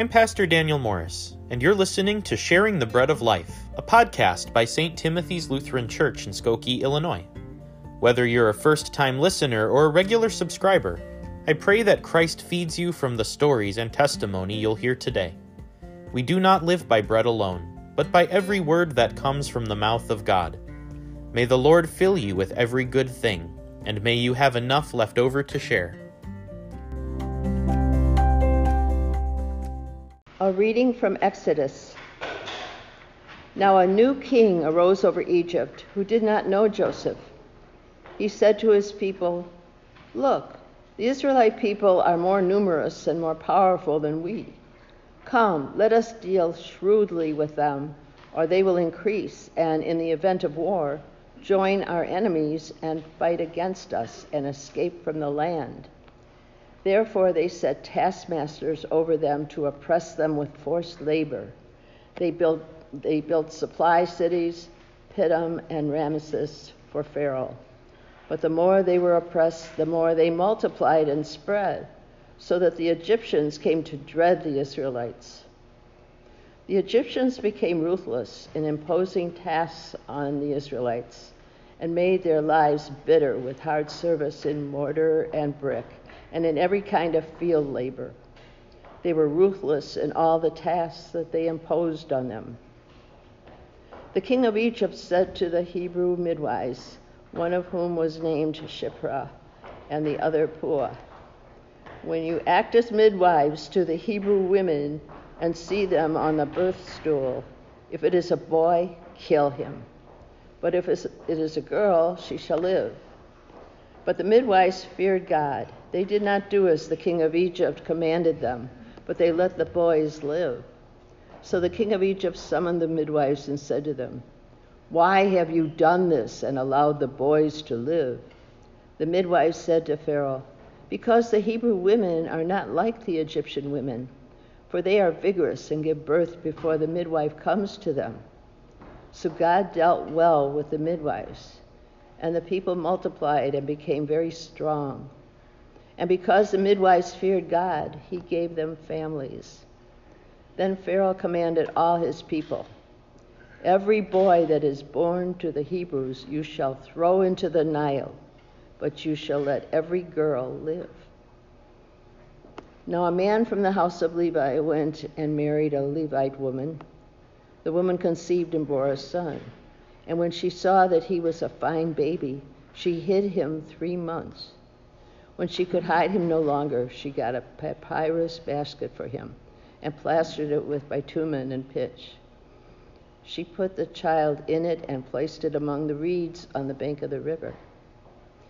I'm Pastor Daniel Morris, and you're listening to Sharing the Bread of Life, a podcast by St. Timothy's Lutheran Church in Skokie, Illinois. Whether you're a first time listener or a regular subscriber, I pray that Christ feeds you from the stories and testimony you'll hear today. We do not live by bread alone, but by every word that comes from the mouth of God. May the Lord fill you with every good thing, and may you have enough left over to share. A reading from Exodus. Now a new king arose over Egypt who did not know Joseph. He said to his people, Look, the Israelite people are more numerous and more powerful than we. Come, let us deal shrewdly with them, or they will increase, and in the event of war, join our enemies and fight against us and escape from the land. Therefore, they set taskmasters over them to oppress them with forced labor. They built, they built supply cities, Pithom and Ramesses for Pharaoh. But the more they were oppressed, the more they multiplied and spread, so that the Egyptians came to dread the Israelites. The Egyptians became ruthless in imposing tasks on the Israelites and made their lives bitter with hard service in mortar and brick and in every kind of field labor. They were ruthless in all the tasks that they imposed on them. The king of Egypt said to the Hebrew midwives, one of whom was named Shiphrah and the other Puah, When you act as midwives to the Hebrew women and see them on the birth stool, if it is a boy, kill him. But if it is a girl, she shall live. But the midwives feared God they did not do as the king of Egypt commanded them, but they let the boys live. So the king of Egypt summoned the midwives and said to them, Why have you done this and allowed the boys to live? The midwives said to Pharaoh, Because the Hebrew women are not like the Egyptian women, for they are vigorous and give birth before the midwife comes to them. So God dealt well with the midwives, and the people multiplied and became very strong. And because the midwives feared God, he gave them families. Then Pharaoh commanded all his people Every boy that is born to the Hebrews you shall throw into the Nile, but you shall let every girl live. Now a man from the house of Levi went and married a Levite woman. The woman conceived and bore a son. And when she saw that he was a fine baby, she hid him three months. When she could hide him no longer, she got a papyrus basket for him and plastered it with bitumen and pitch. She put the child in it and placed it among the reeds on the bank of the river.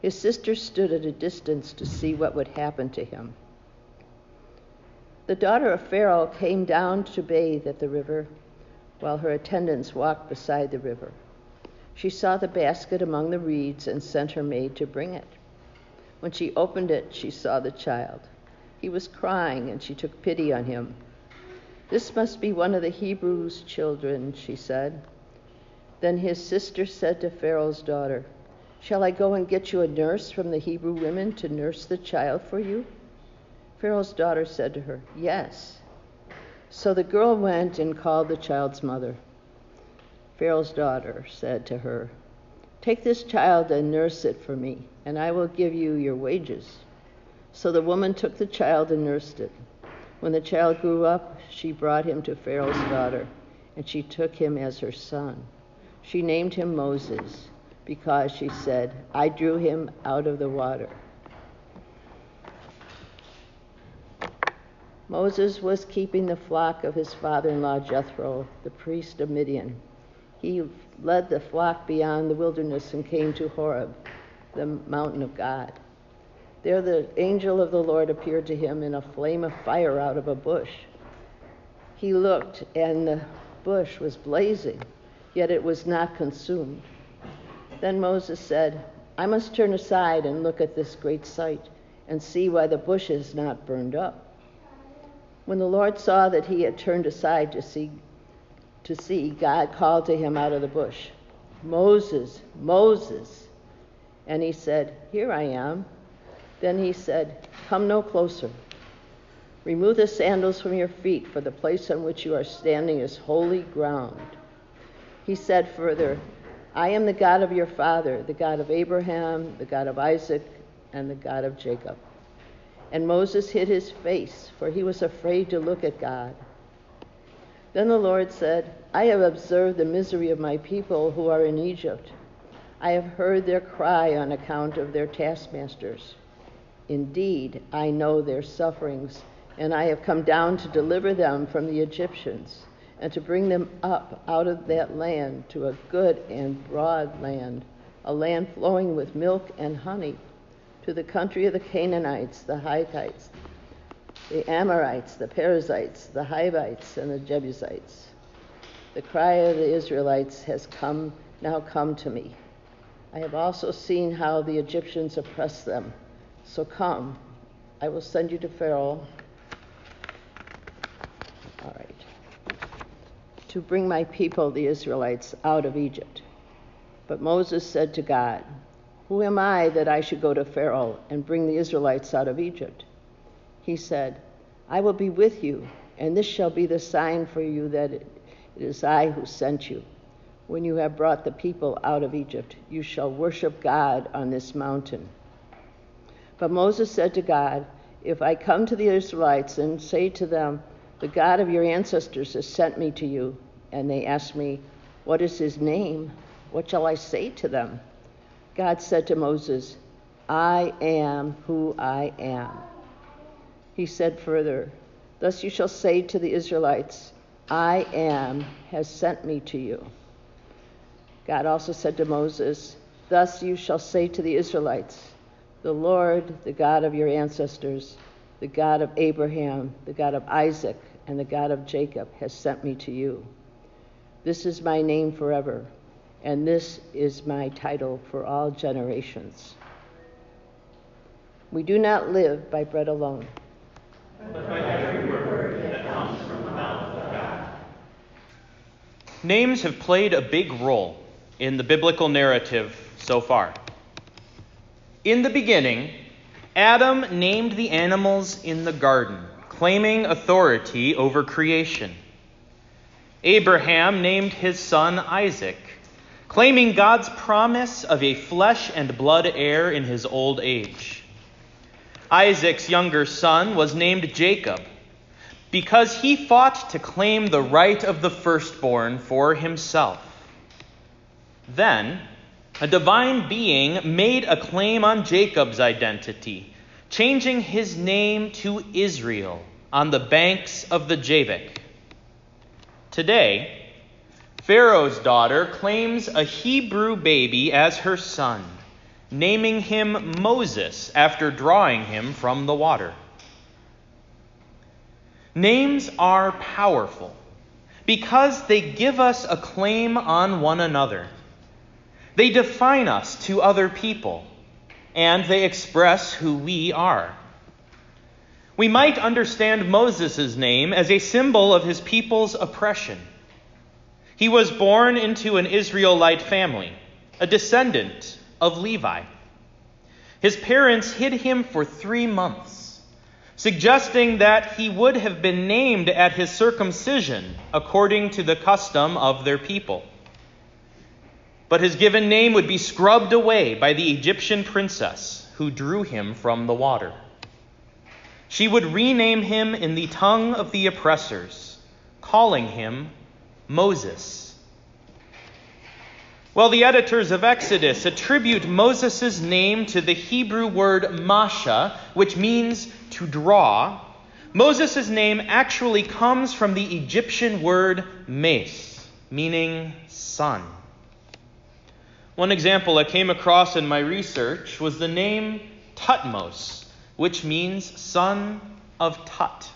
His sister stood at a distance to see what would happen to him. The daughter of Pharaoh came down to bathe at the river while her attendants walked beside the river. She saw the basket among the reeds and sent her maid to bring it. When she opened it, she saw the child. He was crying, and she took pity on him. This must be one of the Hebrews' children, she said. Then his sister said to Pharaoh's daughter, Shall I go and get you a nurse from the Hebrew women to nurse the child for you? Pharaoh's daughter said to her, Yes. So the girl went and called the child's mother. Pharaoh's daughter said to her, Take this child and nurse it for me, and I will give you your wages. So the woman took the child and nursed it. When the child grew up, she brought him to Pharaoh's daughter, and she took him as her son. She named him Moses, because she said, I drew him out of the water. Moses was keeping the flock of his father in law Jethro, the priest of Midian. He led the flock beyond the wilderness and came to Horeb, the mountain of God. There the angel of the Lord appeared to him in a flame of fire out of a bush. He looked, and the bush was blazing, yet it was not consumed. Then Moses said, I must turn aside and look at this great sight and see why the bush is not burned up. When the Lord saw that he had turned aside to see to see, God called to him out of the bush, Moses, Moses. And he said, Here I am. Then he said, Come no closer. Remove the sandals from your feet, for the place on which you are standing is holy ground. He said further, I am the God of your father, the God of Abraham, the God of Isaac, and the God of Jacob. And Moses hid his face, for he was afraid to look at God. Then the Lord said, I have observed the misery of my people who are in Egypt. I have heard their cry on account of their taskmasters. Indeed, I know their sufferings, and I have come down to deliver them from the Egyptians and to bring them up out of that land to a good and broad land, a land flowing with milk and honey, to the country of the Canaanites, the Hittites, the Amorites, the Perizzites, the Hivites, and the Jebusites. The cry of the Israelites has come now come to me. I have also seen how the Egyptians oppress them. So come, I will send you to Pharaoh. All right to bring my people, the Israelites, out of Egypt. But Moses said to God, Who am I that I should go to Pharaoh and bring the Israelites out of Egypt? He said, I will be with you, and this shall be the sign for you that it is I who sent you. When you have brought the people out of Egypt, you shall worship God on this mountain. But Moses said to God, If I come to the Israelites and say to them, the God of your ancestors has sent me to you. And they ask me, What is his name? What shall I say to them? God said to Moses, I am who I am. He said further, Thus you shall say to the Israelites, I am has sent me to you. God also said to Moses, Thus you shall say to the Israelites, The Lord, the God of your ancestors, the God of Abraham, the God of Isaac, and the God of Jacob has sent me to you. This is my name forever, and this is my title for all generations. We do not live by bread alone, but by every word that comes from the mouth of God. Names have played a big role in the biblical narrative so far. In the beginning, Adam named the animals in the garden claiming authority over creation. Abraham named his son Isaac, claiming God's promise of a flesh and blood heir in his old age. Isaac's younger son was named Jacob because he fought to claim the right of the firstborn for himself. Then, a divine being made a claim on Jacob's identity, changing his name to Israel on the banks of the Jabbok. Today, Pharaoh's daughter claims a Hebrew baby as her son, naming him Moses after drawing him from the water. Names are powerful because they give us a claim on one another. They define us to other people, and they express who we are. We might understand Moses' name as a symbol of his people's oppression. He was born into an Israelite family, a descendant of Levi. His parents hid him for three months, suggesting that he would have been named at his circumcision according to the custom of their people. But his given name would be scrubbed away by the Egyptian princess who drew him from the water. She would rename him in the tongue of the oppressors, calling him Moses. While the editors of Exodus attribute Moses' name to the Hebrew word Masha, which means to draw, Moses' name actually comes from the Egyptian word mes, meaning son. One example I came across in my research was the name Thutmose which means son of Tut.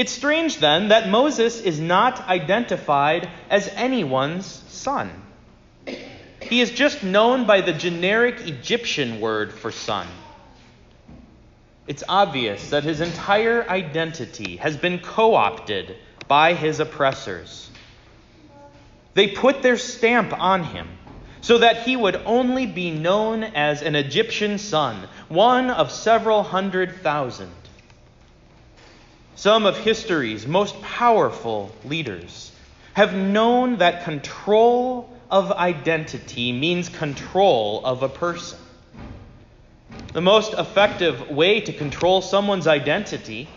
It's strange then that Moses is not identified as anyone's son. He is just known by the generic Egyptian word for son. It's obvious that his entire identity has been co opted by his oppressors. They put their stamp on him so that he would only be known as an Egyptian son, one of several hundred thousand. Some of history's most powerful leaders have known that control of identity means control of a person. The most effective way to control someone's identity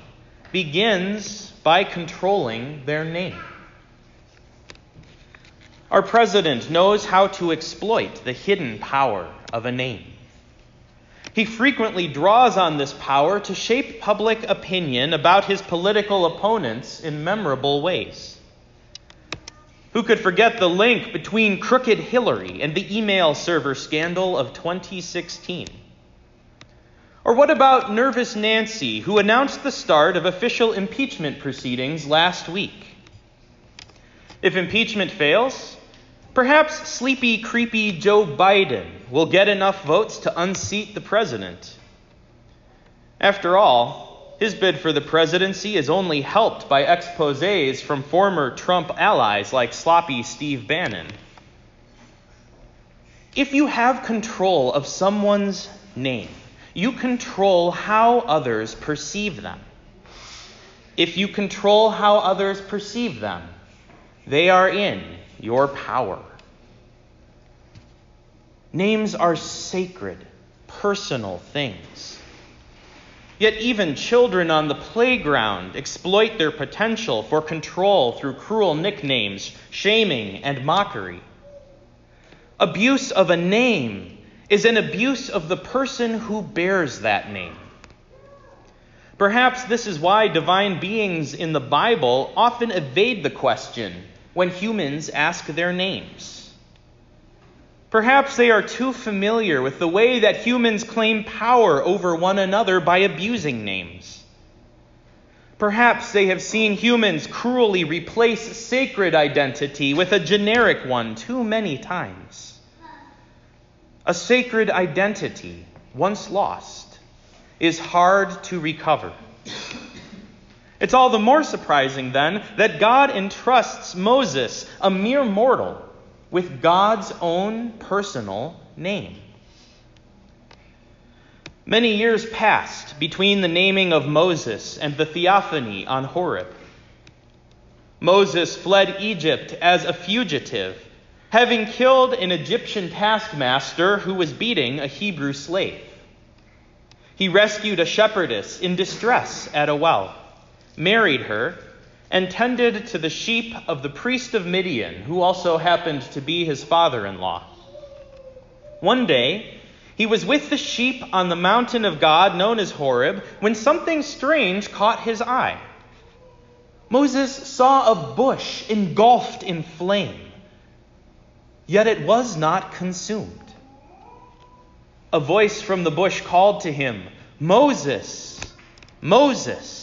begins by controlling their name. Our president knows how to exploit the hidden power of a name. He frequently draws on this power to shape public opinion about his political opponents in memorable ways. Who could forget the link between Crooked Hillary and the email server scandal of 2016? Or what about Nervous Nancy, who announced the start of official impeachment proceedings last week? If impeachment fails, perhaps sleepy, creepy Joe Biden will get enough votes to unseat the president. After all, his bid for the presidency is only helped by exposes from former Trump allies like sloppy Steve Bannon. If you have control of someone's name, you control how others perceive them. If you control how others perceive them, they are in your power. Names are sacred, personal things. Yet even children on the playground exploit their potential for control through cruel nicknames, shaming, and mockery. Abuse of a name is an abuse of the person who bears that name. Perhaps this is why divine beings in the Bible often evade the question when humans ask their names. Perhaps they are too familiar with the way that humans claim power over one another by abusing names. Perhaps they have seen humans cruelly replace sacred identity with a generic one too many times. A sacred identity, once lost, is hard to recover. It's all the more surprising, then, that God entrusts Moses, a mere mortal, with God's own personal name. Many years passed between the naming of Moses and the theophany on Horeb. Moses fled Egypt as a fugitive having killed an Egyptian taskmaster who was beating a Hebrew slave. He rescued a shepherdess in distress at a well, married her, and tended to the sheep of the priest of Midian, who also happened to be his father in law. One day, he was with the sheep on the mountain of God known as Horeb when something strange caught his eye. Moses saw a bush engulfed in flame yet it was not consumed. A voice from the bush called to him, Moses, Moses.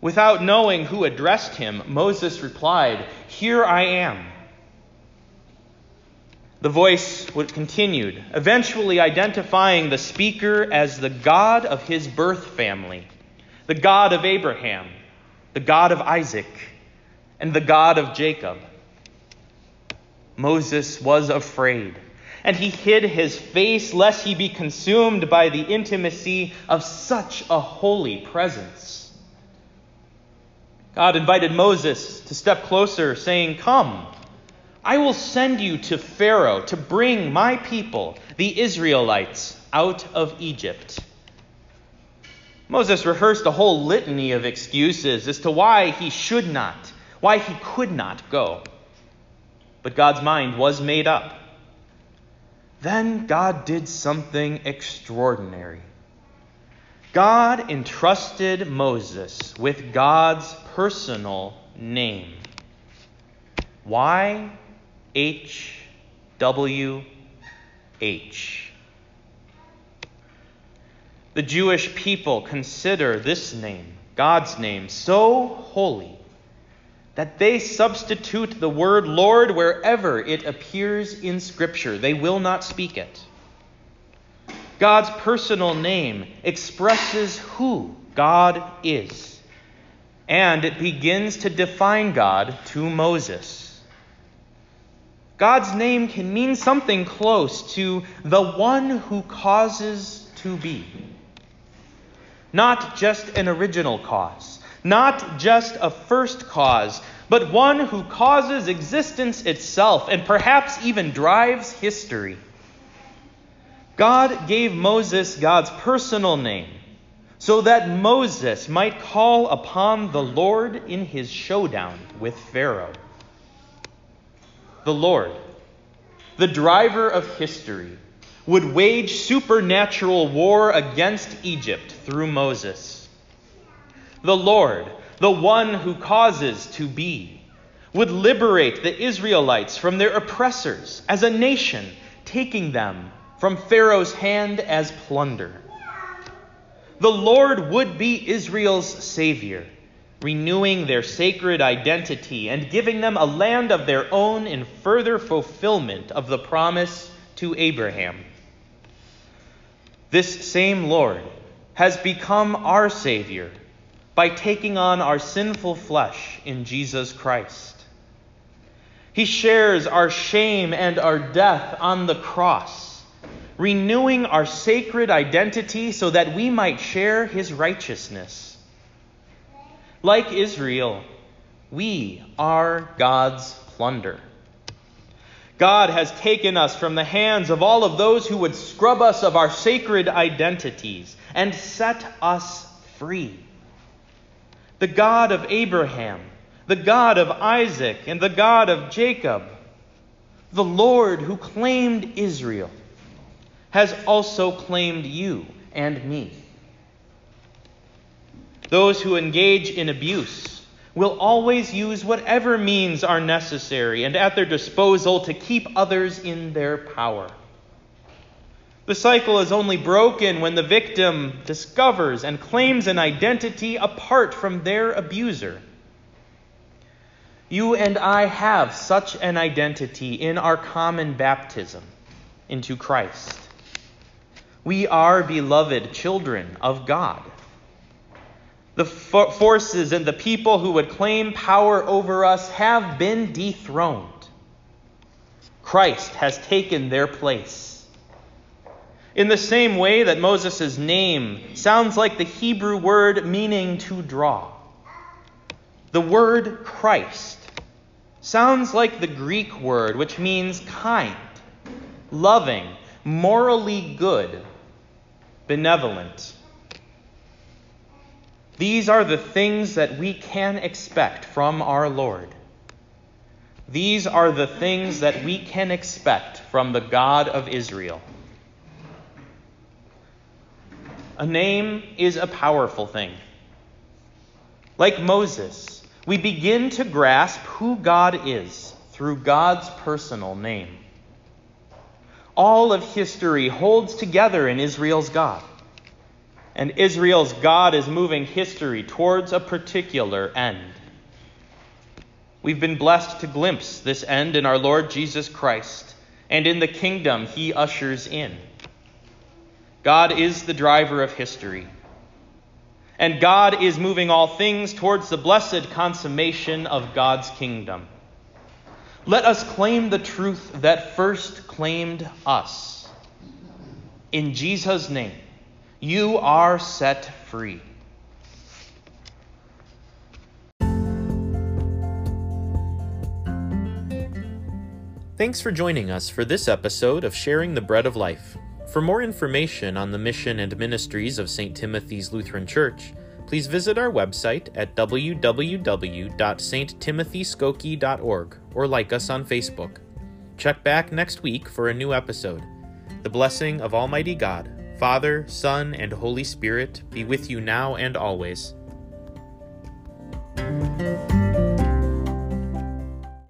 Without knowing who addressed him, Moses replied, Here I am. The voice continued, eventually identifying the speaker as the God of his birth family, the God of Abraham, the God of Isaac, and the God of Jacob. Moses was afraid, and he hid his face lest he be consumed by the intimacy of such a holy presence. God invited Moses to step closer, saying, Come, I will send you to Pharaoh to bring my people, the Israelites, out of Egypt. Moses rehearsed a whole litany of excuses as to why he should not, why he could not go but God's mind was made up. Then God did something extraordinary. God entrusted Moses with God's personal name. Y H W H. The Jewish people consider this name, God's name, so holy that they substitute the word Lord wherever it appears in Scripture. They will not speak it. God's personal name expresses who God is, and it begins to define God to Moses. God's name can mean something close to the one who causes to be. not just an original cause, not just a first cause, but one who causes existence itself and perhaps even drives history. God gave Moses God's personal name so that Moses might call upon the Lord in his showdown with Pharaoh. The Lord, the driver of history, would wage supernatural war against Egypt through Moses. The Lord, the one who causes to be, would liberate the Israelites from their oppressors as a nation, taking them from Pharaoh's hand as plunder. The Lord would be Israel's Savior, renewing their sacred identity and giving them a land of their own in further fulfillment of the promise to Abraham. This same Lord has become our Savior by taking on our sinful flesh in Jesus Christ. He shares our shame and our death on the cross, renewing our sacred identity so that we might share his righteousness. Like Israel, we are God's plunder. God has taken us from the hands of all of those who would scrub us of our sacred identities and set us free. The God of Abraham, the God of Isaac, and the God of Jacob, the Lord who claimed Israel, has also claimed you and me. Those who engage in abuse, will always use whatever means are necessary and at their disposal to keep others in their power. The cycle is only broken when the victim discovers and claims an identity apart from their abuser. You and I have such an identity in our common baptism into Christ. We are beloved children of God the forces and the people who would claim power over us have been dethroned. Christ has taken their place. In the same way that Moses' name sounds like the Hebrew word meaning to draw, the word Christ sounds like the Greek word which means kind, loving, morally good, benevolent. These are the things that we can expect from our Lord. These are the things that we can expect from the God of Israel. A name is a powerful thing. Like Moses, we begin to grasp who God is through God's personal name. All of history holds together in Israel's God and Israel's God is moving history towards a particular end. We've been blessed to glimpse this end in our Lord Jesus Christ and in the kingdom he ushers in. God is the driver of history. And God is moving all things towards the blessed consummation of God's kingdom. Let us claim the truth that first claimed us. In Jesus' name. You are set free. Thanks for joining us for this episode of Sharing the Bread of Life. For more information on the mission and ministries of St. Timothy's Lutheran Church, please visit our website at www.sttimothyskokie.org or like us on Facebook. Check back next week for a new episode. The blessing of Almighty God, Father, Son, and Holy Spirit be with you now and always.